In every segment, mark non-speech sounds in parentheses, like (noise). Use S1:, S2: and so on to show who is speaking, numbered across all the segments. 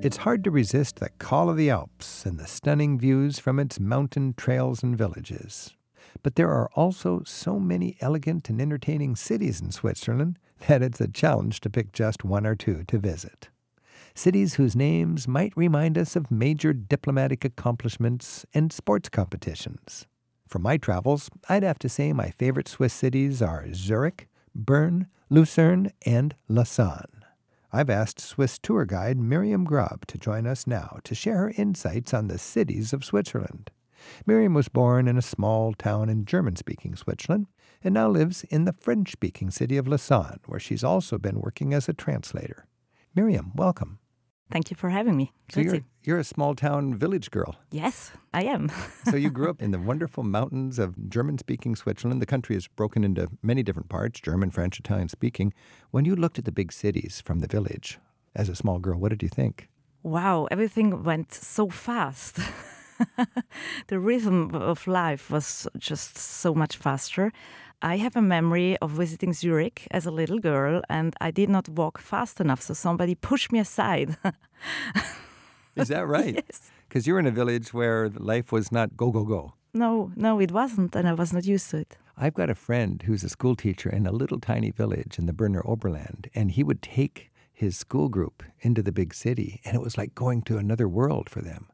S1: It's hard to resist the call of the Alps and the stunning views from its mountain trails and villages. But there are also so many elegant and entertaining cities in Switzerland that it's a challenge to pick just one or two to visit. Cities whose names might remind us of major diplomatic accomplishments and sports competitions. For my travels, I'd have to say my favorite Swiss cities are Zurich, Bern, Lucerne, and Lausanne. I've asked Swiss tour guide Mirjam Grob to join us now to share her insights on the cities of Switzerland. Mirjam was born in a small town in German speaking Switzerland and now lives in the French speaking city of Lausanne, where she's also been working as a translator. Mirjam, welcome.
S2: Thank you for having me.
S1: So you're, you're a small town village girl.
S2: Yes, I am. (laughs)
S1: so you grew up in the wonderful mountains of German speaking Switzerland. The country is broken into many different parts German, French, Italian speaking. When you looked at the big cities from the village as a small girl, what did you think?
S2: Wow, everything went so fast. (laughs) the rhythm of life was just so much faster. I have a memory of visiting Zurich as a little girl, and I did not walk fast enough, so somebody pushed me aside.
S1: Is that (laughs) right?
S2: yes.
S1: Because you're in a village where life was not go, go, go.
S2: No, no, it wasn't, and I was not used to it.
S1: I've got a friend who's a school teacher in a little tiny village in the Berner Oberland, and he would take his school group into the big city, and it was like going to another world for them.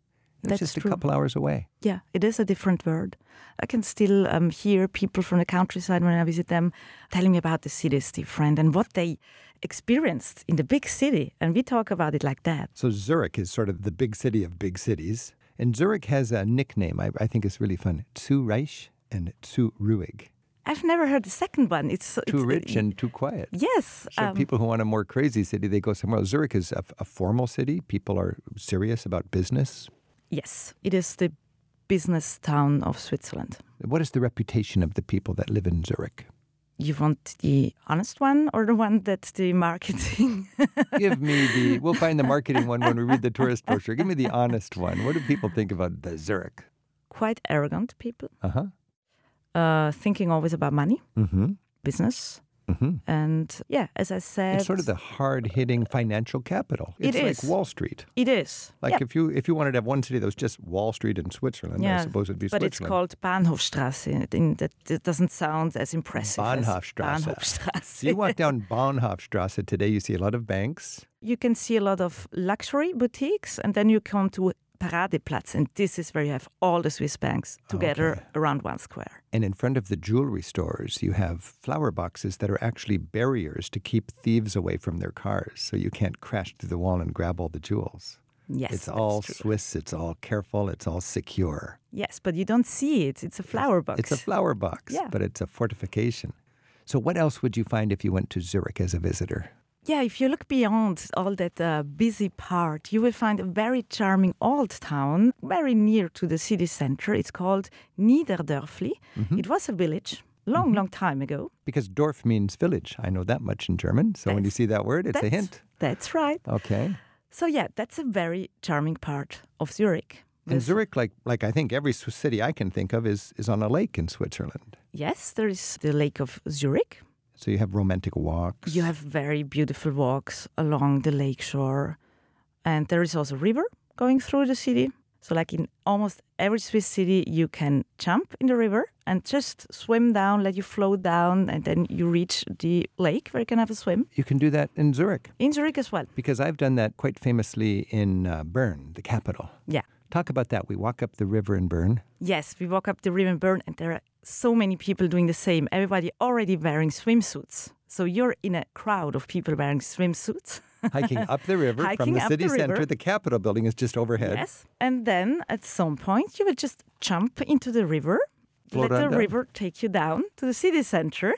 S1: It's
S2: That's
S1: just
S2: true.
S1: a couple hours away.
S2: Yeah, it is a different world. I can still um, hear people from the countryside when I visit them telling me about the city is different and what they experienced in the big city. And we talk about it like that.
S1: So Zurich is sort of the big city of big cities. And Zurich has a nickname I, I think is really fun zu reich and zu ruhig.
S2: I've never heard the second one. It's
S1: Too
S2: it's,
S1: rich and too quiet.
S2: yes.
S1: So
S2: um,
S1: people who want a more crazy city, they go somewhere else. Zurich is a, a formal city. People are serious about business.
S2: Yes, it is the business town of Switzerland.
S1: What is the reputation of the people that live in Zurich?
S2: You want the honest one or the one that's the marketing? (laughs)
S1: Give me the. We'll find the marketing one when we read the tourist brochure. Give me the honest one. What do people think about the Zurich?
S2: Quite arrogant people,
S1: Uh huh.
S2: uh, thinking always about money,
S1: Mm-hmm.
S2: business.
S1: Mm-hmm.
S2: And yeah, as I said,
S1: It's sort of the hard-hitting financial capital.
S2: It
S1: It's like. Wall Street.
S2: it is.
S1: Like
S2: yeah.
S1: if you if you wanted to have one city that was just Wall Street in Switzerland, I suppose it'd be Switzerland.
S2: but it's called Bahnhofstrasse. In that it doesn't sound as impressive. as
S1: Bahnhofstrasse.
S2: Bahnhofstrasse.
S1: So you walk down (laughs) Bahnhofstrasse today, you see a lot of banks.
S2: you can see a lot of luxury boutiques, and then you come to Paradeplatz, and this is where you have all the Swiss banks ah, together
S1: Okay.
S2: around one square.
S1: And in front of the jewelry stores, you have flower boxes that are actually barriers to keep thieves away from their cars, so you can't crash through the wall and grab all the jewels.
S2: Yes,
S1: it's all
S2: true.
S1: Swiss, it's all careful, it's all secure.
S2: Yes, but you don't see it. It's a flower box.
S1: It's a flower box,
S2: Yeah.
S1: but it's a fortification. So, what else would you find if you went to Zurich as a visitor?
S2: Yeah, if you look beyond all that uh, busy part, you will find a very charming old town very near to the city center. It's called Niederdörfli.
S1: Mm-hmm.
S2: It was a village long, long time ago.
S1: Because Dorf means village. I know that much in German. So, when you see that word, it's a hint.
S2: That's right.
S1: Okay.
S2: So yeah, that's a very charming part of Zurich.
S1: And Zurich, like like I think every Swiss city I can think of, is is on a lake in Switzerland.
S2: Yes, there is the Lake of Zurich.
S1: So you have romantic walks.
S2: You have very beautiful walks along the lake shore. And there is also a river going through the city. So like in almost every Swiss city you can jump in the river and just swim down, let you float down and then you reach the lake where you can have a swim.
S1: You can do that in Zurich
S2: In Zurich as well.
S1: because I've done that quite famously in uh, Bern, the capital.
S2: Yeah.
S1: Talk about that. We walk up the river in Bern.
S2: Yes, we walk up the river in Bern and there are so many people doing the same. Everybody already wearing swimsuits. So you're in a crowd of people wearing swimsuits. (laughs)
S1: hiking up the river from the city
S2: the
S1: center. The Capitol building is just overhead.
S2: Yes. And then at some point you will just jump into the river,
S1: Float
S2: let the river take you down to the city center.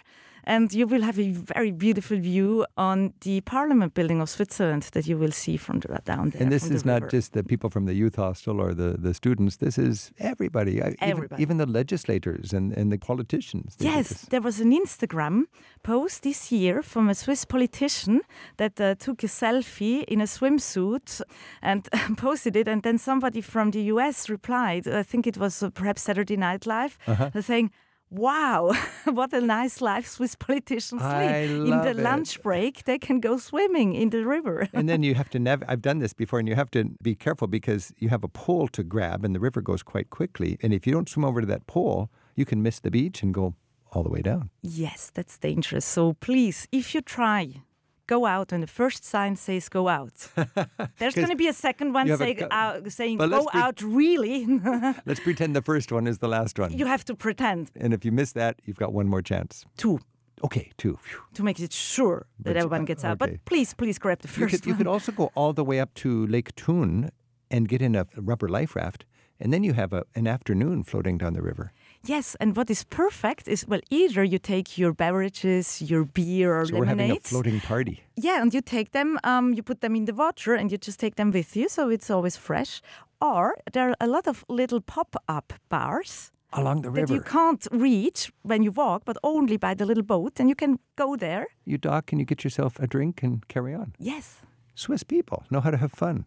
S2: And you will have a very beautiful view on the Parliament building of Switzerland that you will see from the, down there.
S1: And this is not
S2: river.
S1: just the people from the youth hostel or the, the students. This is everybody. Even-
S2: Everybody.
S1: Even, the legislators and, and the politicians.
S2: Yes, there was an Instagram post this year from a Swiss politician that uh, took a selfie in a swimsuit and (laughs) posted it. And then somebody from the US replied, I think it was uh, perhaps Saturday Night Live,
S1: Uh-huh.
S2: uh, saying, wow, (laughs) what a nice life Swiss (laughs) politicians
S1: I
S2: lead. In the
S1: it.
S2: lunch break, they can go swimming in the river.
S1: and then you have to nav- I've done this before, and you have to be careful because you have a pole to grab, and the river goes quite quickly. And if you don't swim over to that pole, you can miss the beach and go all the way down.
S2: yes, that's dangerous. So please, if you try, go out when the first sign says go out. (laughs) There's going to be a second one
S1: you have a
S2: say, uh, saying go out really. (laughs)
S1: Let's pretend the first one is the last one.
S2: you have to pretend
S1: and if you miss that, you've got one more chance.
S2: Two.
S1: Okay, two. Phew.
S2: to make it sure that everyone gets out.
S1: okay.
S2: But please, please grab the
S1: You
S2: first
S1: could, you could also go all the way up to Lake Thun and get in a rubber life raft, and then you have a, an afternoon floating down the river.
S2: Yes, and what is perfect is well, either you take your beverages, your beer or
S1: So we're having a floating party.
S2: Yeah, and you take them, um, you put them in the water, and you just take them with you, so it's always fresh. Or there are a lot of little pop-up bars
S1: Along the river that
S2: you can't reach when you walk, but only by the little boat, and you can go there.
S1: you dock and you get yourself a drink and carry on.
S2: Yes.
S1: Swiss people know how to have fun.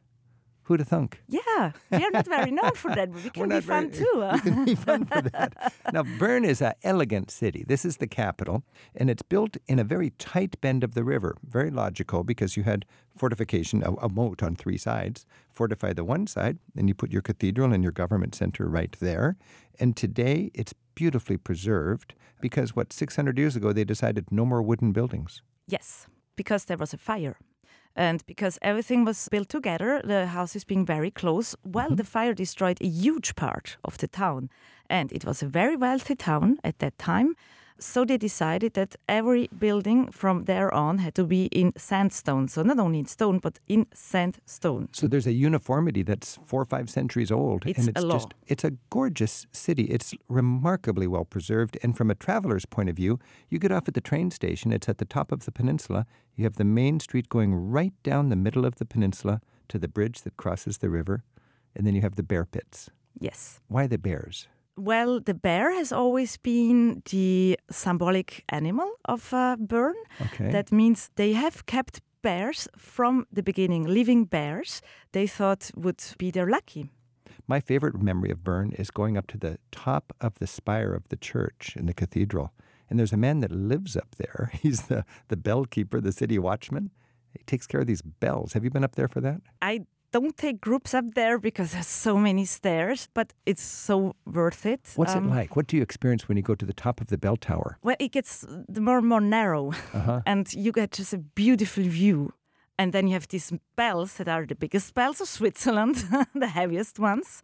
S1: Who'd have thunk?
S2: Yeah, we are not very known for that, but we (laughs) can be fun
S1: very-
S2: too. (laughs)
S1: You can be fun for that. Now, Bern is an elegant city. This is the capital, and it's built in a very tight bend of the river. Very logical because you had fortification, a, a moat on three sides. Fortify the one side, and you put your cathedral and your government center right there. And today, it's beautifully preserved because what 600 years ago they decided no more wooden buildings.
S2: Yes, because there was a fire. And because everything was built together, the houses being very close, well, the mm-hmm. fire destroyed a huge part of the town. And it was a very wealthy town at that time. So they decided that every building from there on had to be in sandstone. So not only in stone, but in sandstone.
S1: So there's a uniformity that's four or five centuries old,
S2: It's
S1: and it's just it's a gorgeous city. It's remarkably well preserved, and from a traveler's point of view, you get off at the train station. It's at the top of the peninsula. You have the main street going right down the middle of the peninsula to the bridge that crosses the river, and then you have the bear pits.
S2: Yes.
S1: Why the bears?
S2: Well, the bear has always been the symbolic animal of uh, Bern.
S1: Okay.
S2: That means they have kept bears from the beginning, living bears, they thought would be their lucky.
S1: My favorite memory of Bern is going up to the top of the spire of the church in the cathedral. And there's a man that lives up there. (laughs) He's the, the bell keeper, the city watchman. He takes care of these bells. Have you been up there for that?
S2: I don't take groups up there because there's so many stairs, but it's so worth it.
S1: What's
S2: Um,
S1: it like? What do you experience when you go to the top of the bell tower?
S2: Well, it gets more and more narrow,
S1: Uh-huh. (laughs)
S2: and you get just a beautiful view. And then you have these bells that are the biggest bells of Switzerland, (laughs) the heaviest ones.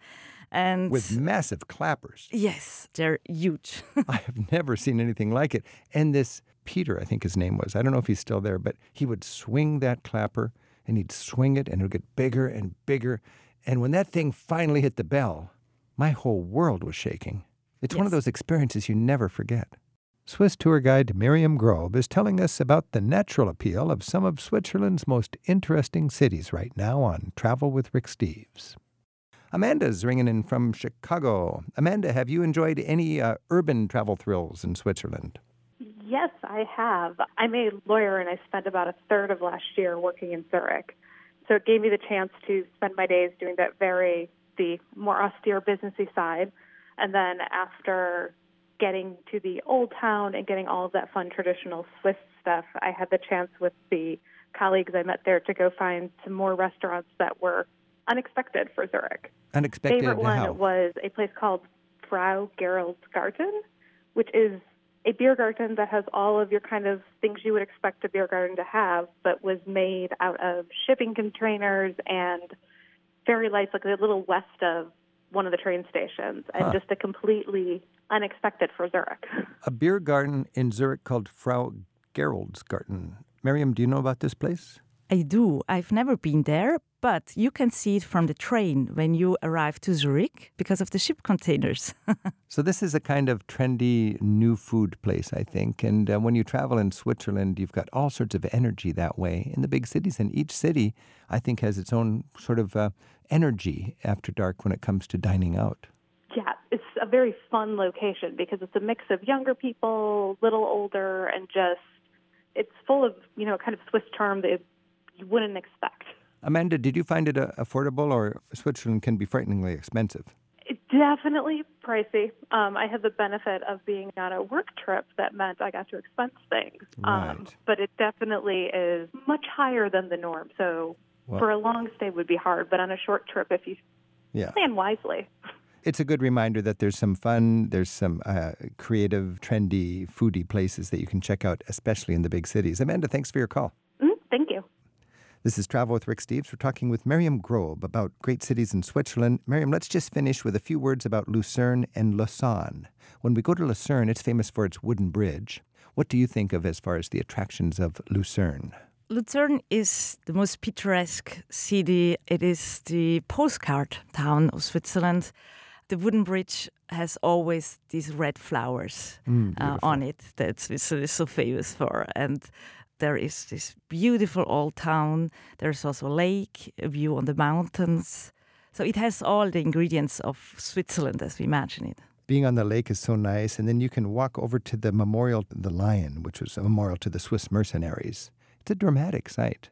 S2: And
S1: With massive clappers.
S2: yes, they're huge. (laughs)
S1: I have never seen anything like it. And this Peter, I think his name was, I don't know if he's still there, but he would swing that clapper and he'd swing it and it would get bigger and bigger. And when that thing finally hit the bell, my whole world was shaking. It's one of those experiences you never forget. Swiss tour guide Mirjam Grob is telling us about the natural appeal of some of Switzerland's most interesting cities right now on Travel with Rick Steves. Amanda's ringing in from Chicago. Amanda, have you enjoyed any uh, urban travel thrills in Switzerland?
S3: Yes, I have. I'm a lawyer and I spent about a third of last year working in Zurich. So it gave me the chance to spend my days doing that very, the more austere businessy side. And then after getting to the old town and getting all of that fun traditional Swiss stuff, I had the chance with the colleagues I met there to go find some more restaurants that were unexpected for Zurich
S1: Unexpected
S3: favorite one
S1: how?
S3: was a place called Frau Gerolds Garten, which is a beer garden that has all of your kind of things you would expect a beer garden to have, but was made out of shipping containers and fairy lights, like a little west of one of the train stations, and
S1: Huh.
S3: just a completely unexpected for Zurich. (laughs)
S1: A beer garden in Zurich called Frau Gerolds Garten. Mirjam, do you know about this place?
S2: I do. I've never been there, but you can see it from the train when you arrive to Zurich because of the ship containers. (laughs)
S1: So this is a kind of trendy new food place, I think. And uh, when you travel in Switzerland, you've got all sorts of energy that way in the big cities. And each city, I think, has its own sort of uh, energy after dark when it comes to dining out.
S3: Yeah, it's a very fun location because it's a mix of younger people, little older, and just it's full of you know kind of Swiss charm that you wouldn't expect.
S1: Amanda, did you find it uh, affordable, or Switzerland can be frighteningly expensive?
S3: It, Definitely pricey. Um, I had the benefit of being on a work trip that meant I got to expense things.
S1: Right.
S3: Um, but it definitely is much higher than the norm. So
S1: Well-
S3: for a long stay would be hard, but on a short trip, if you
S1: Yeah.
S3: plan wisely.
S1: It's a good reminder that there's some fun, there's some uh, creative, trendy, foodie places that you can check out, especially in the big cities. Amanda, thanks for your call.
S3: Mm.
S1: This is Travel with Rick Steves. We're talking with Mirjam Grob about great cities in Switzerland. Mirjam, let's just finish with a few words about Lucerne and Lausanne. When we go to Lucerne, it's famous for its wooden bridge. What do you think of as far as the attractions of Lucerne?
S2: Lucerne is the most picturesque city. It is the postcard town of Switzerland. The wooden bridge has always these red flowers uh, on it that Switzerland is so famous for. And there is this beautiful old town. There's also a lake, a view on the mountains. So it has all the ingredients of Switzerland as we imagine it.
S1: Being on the lake is so nice, and then you can walk over to the memorial to the lion, which was a memorial to the Swiss mercenaries. It's a dramatic sight.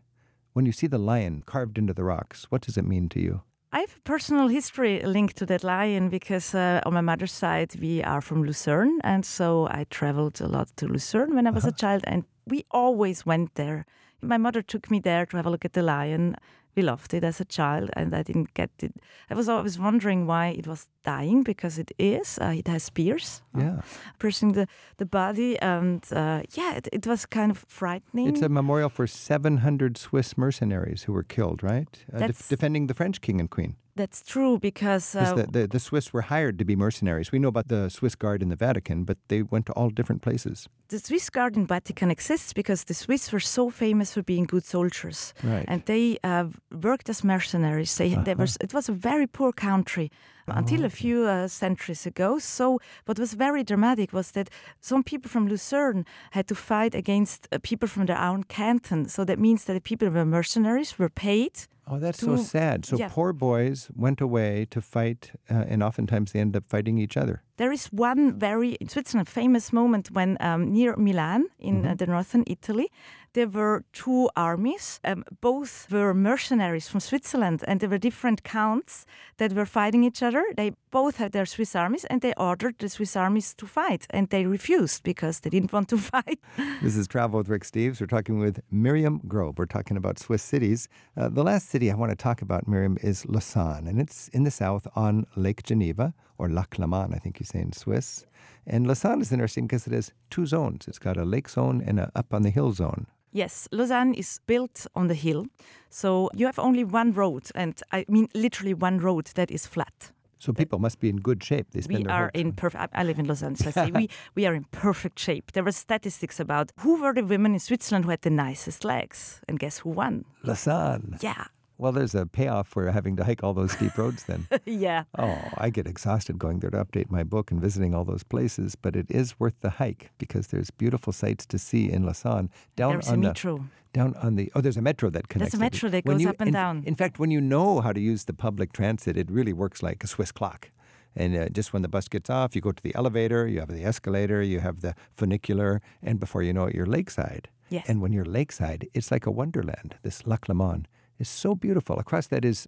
S1: When you see the lion carved into the rocks, what does it mean to you?
S2: I have a personal history linked to that lion because uh, on my mother's side we are from Lucerne, and so I traveled a lot to Lucerne when I was a child, and we always went there. My mother took me there to have a look at the lion. We loved it as a child, and I didn't get it. I was always wondering why it was dying because it is. Uh, it has spears
S1: Yeah.
S2: piercing the, the body, and uh, yeah, it, it was kind of frightening.
S1: It's a memorial for 700 Swiss mercenaries who were killed, right? Uh,
S2: That's-
S1: defending the French king and queen.
S2: That's true because uh,
S1: the, the, the Swiss were hired to be mercenaries. We know about the Swiss Guard in the Vatican, but they went to all different places.
S2: the Swiss Guard in Vatican exists because the Swiss were so famous for being good soldiers,
S1: Right.
S2: and they uh, worked as mercenaries. They, they were, it was a very poor country until a few uh, centuries ago. So, what was very dramatic was that some people from Lucerne had to fight against uh, people from their own canton. So that means that the people who were mercenaries were paid.
S1: Oh, that's so sad. So
S2: yeah.
S1: poor boys went away to fight, uh, and oftentimes they end up fighting each other.
S2: There is one very in Switzerland famous moment when um, near Milan in uh, the northern Italy, there were two armies. Um, both were mercenaries from Switzerland, and there were different counts that were fighting each other. They both had their Swiss armies, and they ordered the Swiss armies to fight, and they refused because they didn't want to (laughs) fight.
S1: This is Travel with Rick Steves. We're talking with Mirjam Grob. We're talking about Swiss cities. Uh, the last city I want to talk about, Mirjam, is Lausanne, and it's in the south on Lake Geneva, or Lac Léman, I think you say in Swiss. And Lausanne is interesting because it has two zones. It's got a lake zone and a up on the hill zone.
S2: Yes, Lausanne is built on the hill, so you have only one road, and I mean literally one road that is flat.
S1: So people must be in good shape. They spend
S2: we are in perfect. I live in Lausanne, so I say (laughs) we we are in perfect shape. There were statistics about who were the women in Switzerland who had the nicest legs, and guess who won?
S1: Lausanne.
S2: Yeah,
S1: Well, there's a payoff for having to hike all those steep roads then. (laughs)
S2: yeah.
S1: Oh, I get exhausted going there to update my book and visiting all those places, but it is worth the hike because there's beautiful sights to see in Lausanne. Down
S2: There's a
S1: on the down on the oh, there's a metro that connects.
S2: a metro that goes
S1: you-
S2: up and
S1: in-
S2: down.
S1: In fact, when you know how to use the public transit, it really works like a Swiss clock. And uh, just when the bus gets off, you go to the elevator, you have the escalator, you have the funicular, and before you know it, you're lakeside.
S2: Yes.
S1: And when you're lakeside, it's like a wonderland. This Lac Léman is so beautiful. Across that is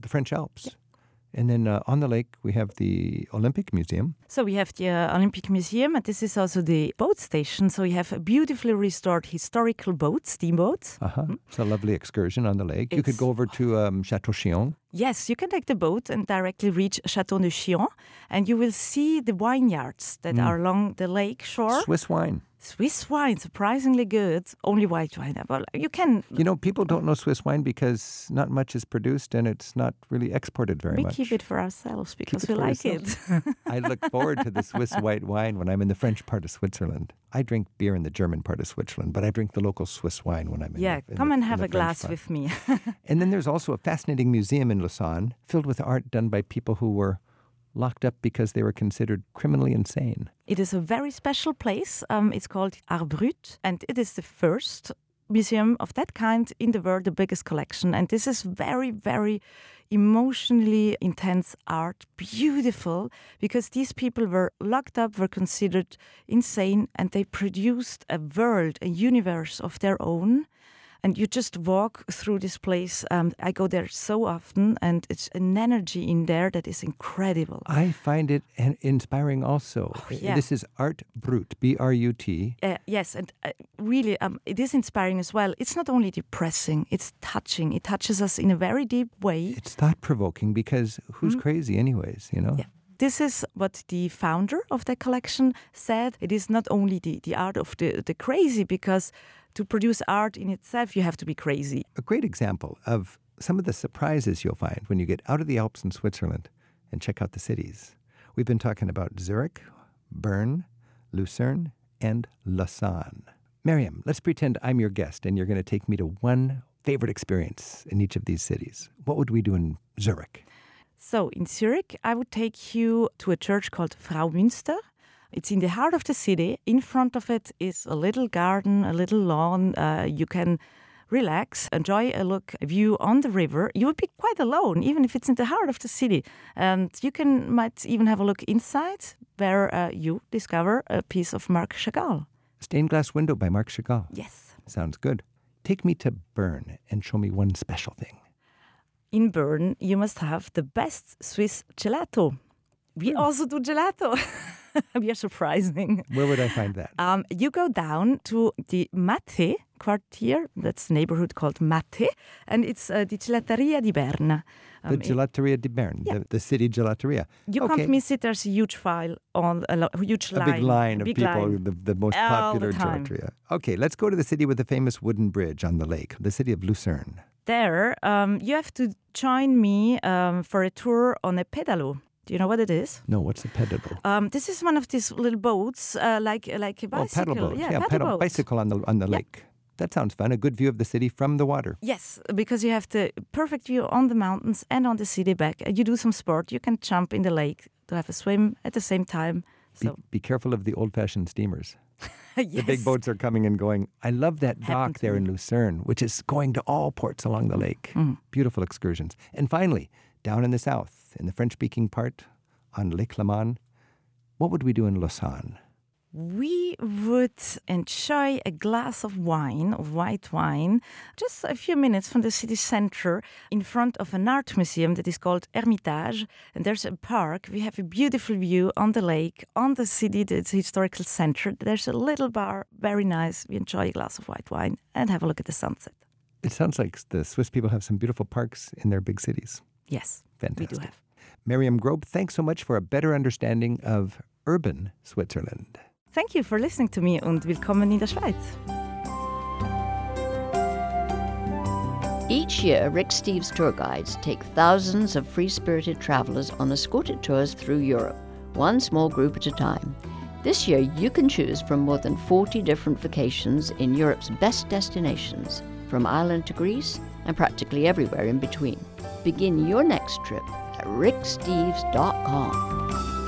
S1: the French Alps. And then uh, on the lake, we have the Olympic Museum.
S2: So we have the uh, Olympic Museum, and this is also the boat station. So you have beautifully restored historical boats, steamboats.
S1: Uh-huh. It's a lovely excursion on the lake. you could go over to um, Chateau Chillon.
S2: Yes, you can take the boat and directly reach Chateau de Chillon, and you will see the vineyards that are along the lake shore.
S1: Swiss wine.
S2: Swiss wine, surprisingly good. Only white wine. Well, you can.
S1: You know, people don't know Swiss wine because not much is produced and it's not really exported very
S2: we
S1: much.
S2: We keep it for ourselves because we like
S1: yourselves.
S2: it. (laughs)
S1: I look forward to the Swiss white wine when I'm in the French part of Switzerland. I drink beer in the German part of Switzerland, but I drink the local Swiss wine when I'm in
S2: yeah,
S1: the, in
S2: come
S1: the-
S2: and have a
S1: French
S2: glass
S1: part.
S2: with me. (laughs)
S1: And then there's also a fascinating museum in Lausanne filled with art done by people who were locked up because they were considered criminally insane.
S2: It is a very special place. Um, it's called Art Brut, and it is the first museum of that kind in the world, the biggest collection. And this is very, very emotionally intense art, beautiful, because these people were locked up, were considered insane, and they produced a world, a universe of their own. And you just walk through this place. Um, I go there so often, and it's an energy in there that is incredible.
S1: I find it an- inspiring also.
S2: Oh, yeah.
S1: This is Art Brut, B R U T.
S2: Uh, yes, and uh, really, um, it is inspiring as well. It's not only depressing; it's touching. It touches us in a very deep way.
S1: It's thought provoking because who's crazy, anyways, you know?
S2: Mm-hmm. Yeah. This is what the founder of the collection said. It is not only the, the art of the, the crazy, because to produce art in itself, you have to be crazy.
S1: A great example of some of the surprises you'll find when you get out of the Alps in Switzerland and check out the cities. We've been talking about Zurich, Bern, Lucerne, and Lausanne. Mirjam, let's pretend I'm your guest and you're going to take me to one favorite experience in each of these cities. What would we do in Zurich?
S2: So in Zurich, I would take you to a church called Fraumünster. It's in the heart of the city. In front of it is a little garden, a little lawn. Uh, you can relax, enjoy a look, a view on the river. You would be quite alone, even if it's in the heart of the city. And you can might even have a look inside, where uh, you discover a piece of Marc Chagall.
S1: Stained glass window by Marc Chagall.
S2: Yes.
S1: Sounds good. Take me to Bern and show me one special thing.
S2: In Bern, you must have the best Swiss gelato. We also do gelato. (laughs) (laughs) we are surprising.
S1: Where would I find that?
S2: Um, you go down to the Matte quartier, that's a neighborhood called Matte, and it's uh, the Gelateria di Berna.
S1: the Gelateria di Bern,
S2: yeah.
S1: the, the city gelateria.
S2: You
S1: okay.
S2: can't miss it. There's a huge file on a lo- huge
S1: a
S2: line.
S1: big line of
S2: big
S1: people,
S2: line.
S1: The, the most
S2: the
S1: popular
S2: time.
S1: gelateria. Okay, let's go to the city with the famous wooden bridge on the lake, the city of Lucerne.
S2: There, um, you have to join me um, for a tour on a pedalo. Do you know what it is?
S1: No, what's a pedalo?
S2: Um, this is one of these little boats, uh, like like a bicycle.
S1: Oh, paddle boat.
S2: Yeah,
S1: Yeah,
S2: paddle
S1: pedal
S2: boat.
S1: bicycle on the on the
S2: Yeah.
S1: lake. That sounds fun. A good view of the city from the water.
S2: Yes, because you have the perfect view on the mountains and on the city back. And you do some sport. You can jump in the lake to have a swim at the same time.
S1: Be,
S2: So
S1: be careful of the old-fashioned steamers. (laughs)
S2: yes.
S1: The big boats are coming and going. I love that dock there in. Lucerne, which is going to all ports along the lake.
S2: Mm.
S1: Beautiful excursions. And finally, down in the south, in the French-speaking part, on Lake Leman, what would we do in Lausanne?
S2: We would enjoy a glass of wine, of white wine, just a few minutes from the city center in front of an art museum that is called Hermitage. And there's a park. We have a beautiful view on the lake, on the city, the historical center. There's a little bar, very nice. We enjoy a glass of white wine and have a look at the sunset.
S1: It sounds like the Swiss people have some beautiful parks in their big cities.
S2: Yes,
S1: Fantastic.
S2: we do have.
S1: Mirjam Grob, thanks so much for a better understanding of urban Switzerland.
S2: Thank you for listening to me und willkommen in der Schweiz.
S4: Each year, Rick Steves tour guides take thousands of free spirited travelers on escorted tours through Europe, one small group at a time. This year, you can choose from more than 40 different vacations in Europe's best destinations, from Ireland to Greece and practically everywhere in between. Begin your next trip at ricksteves.com.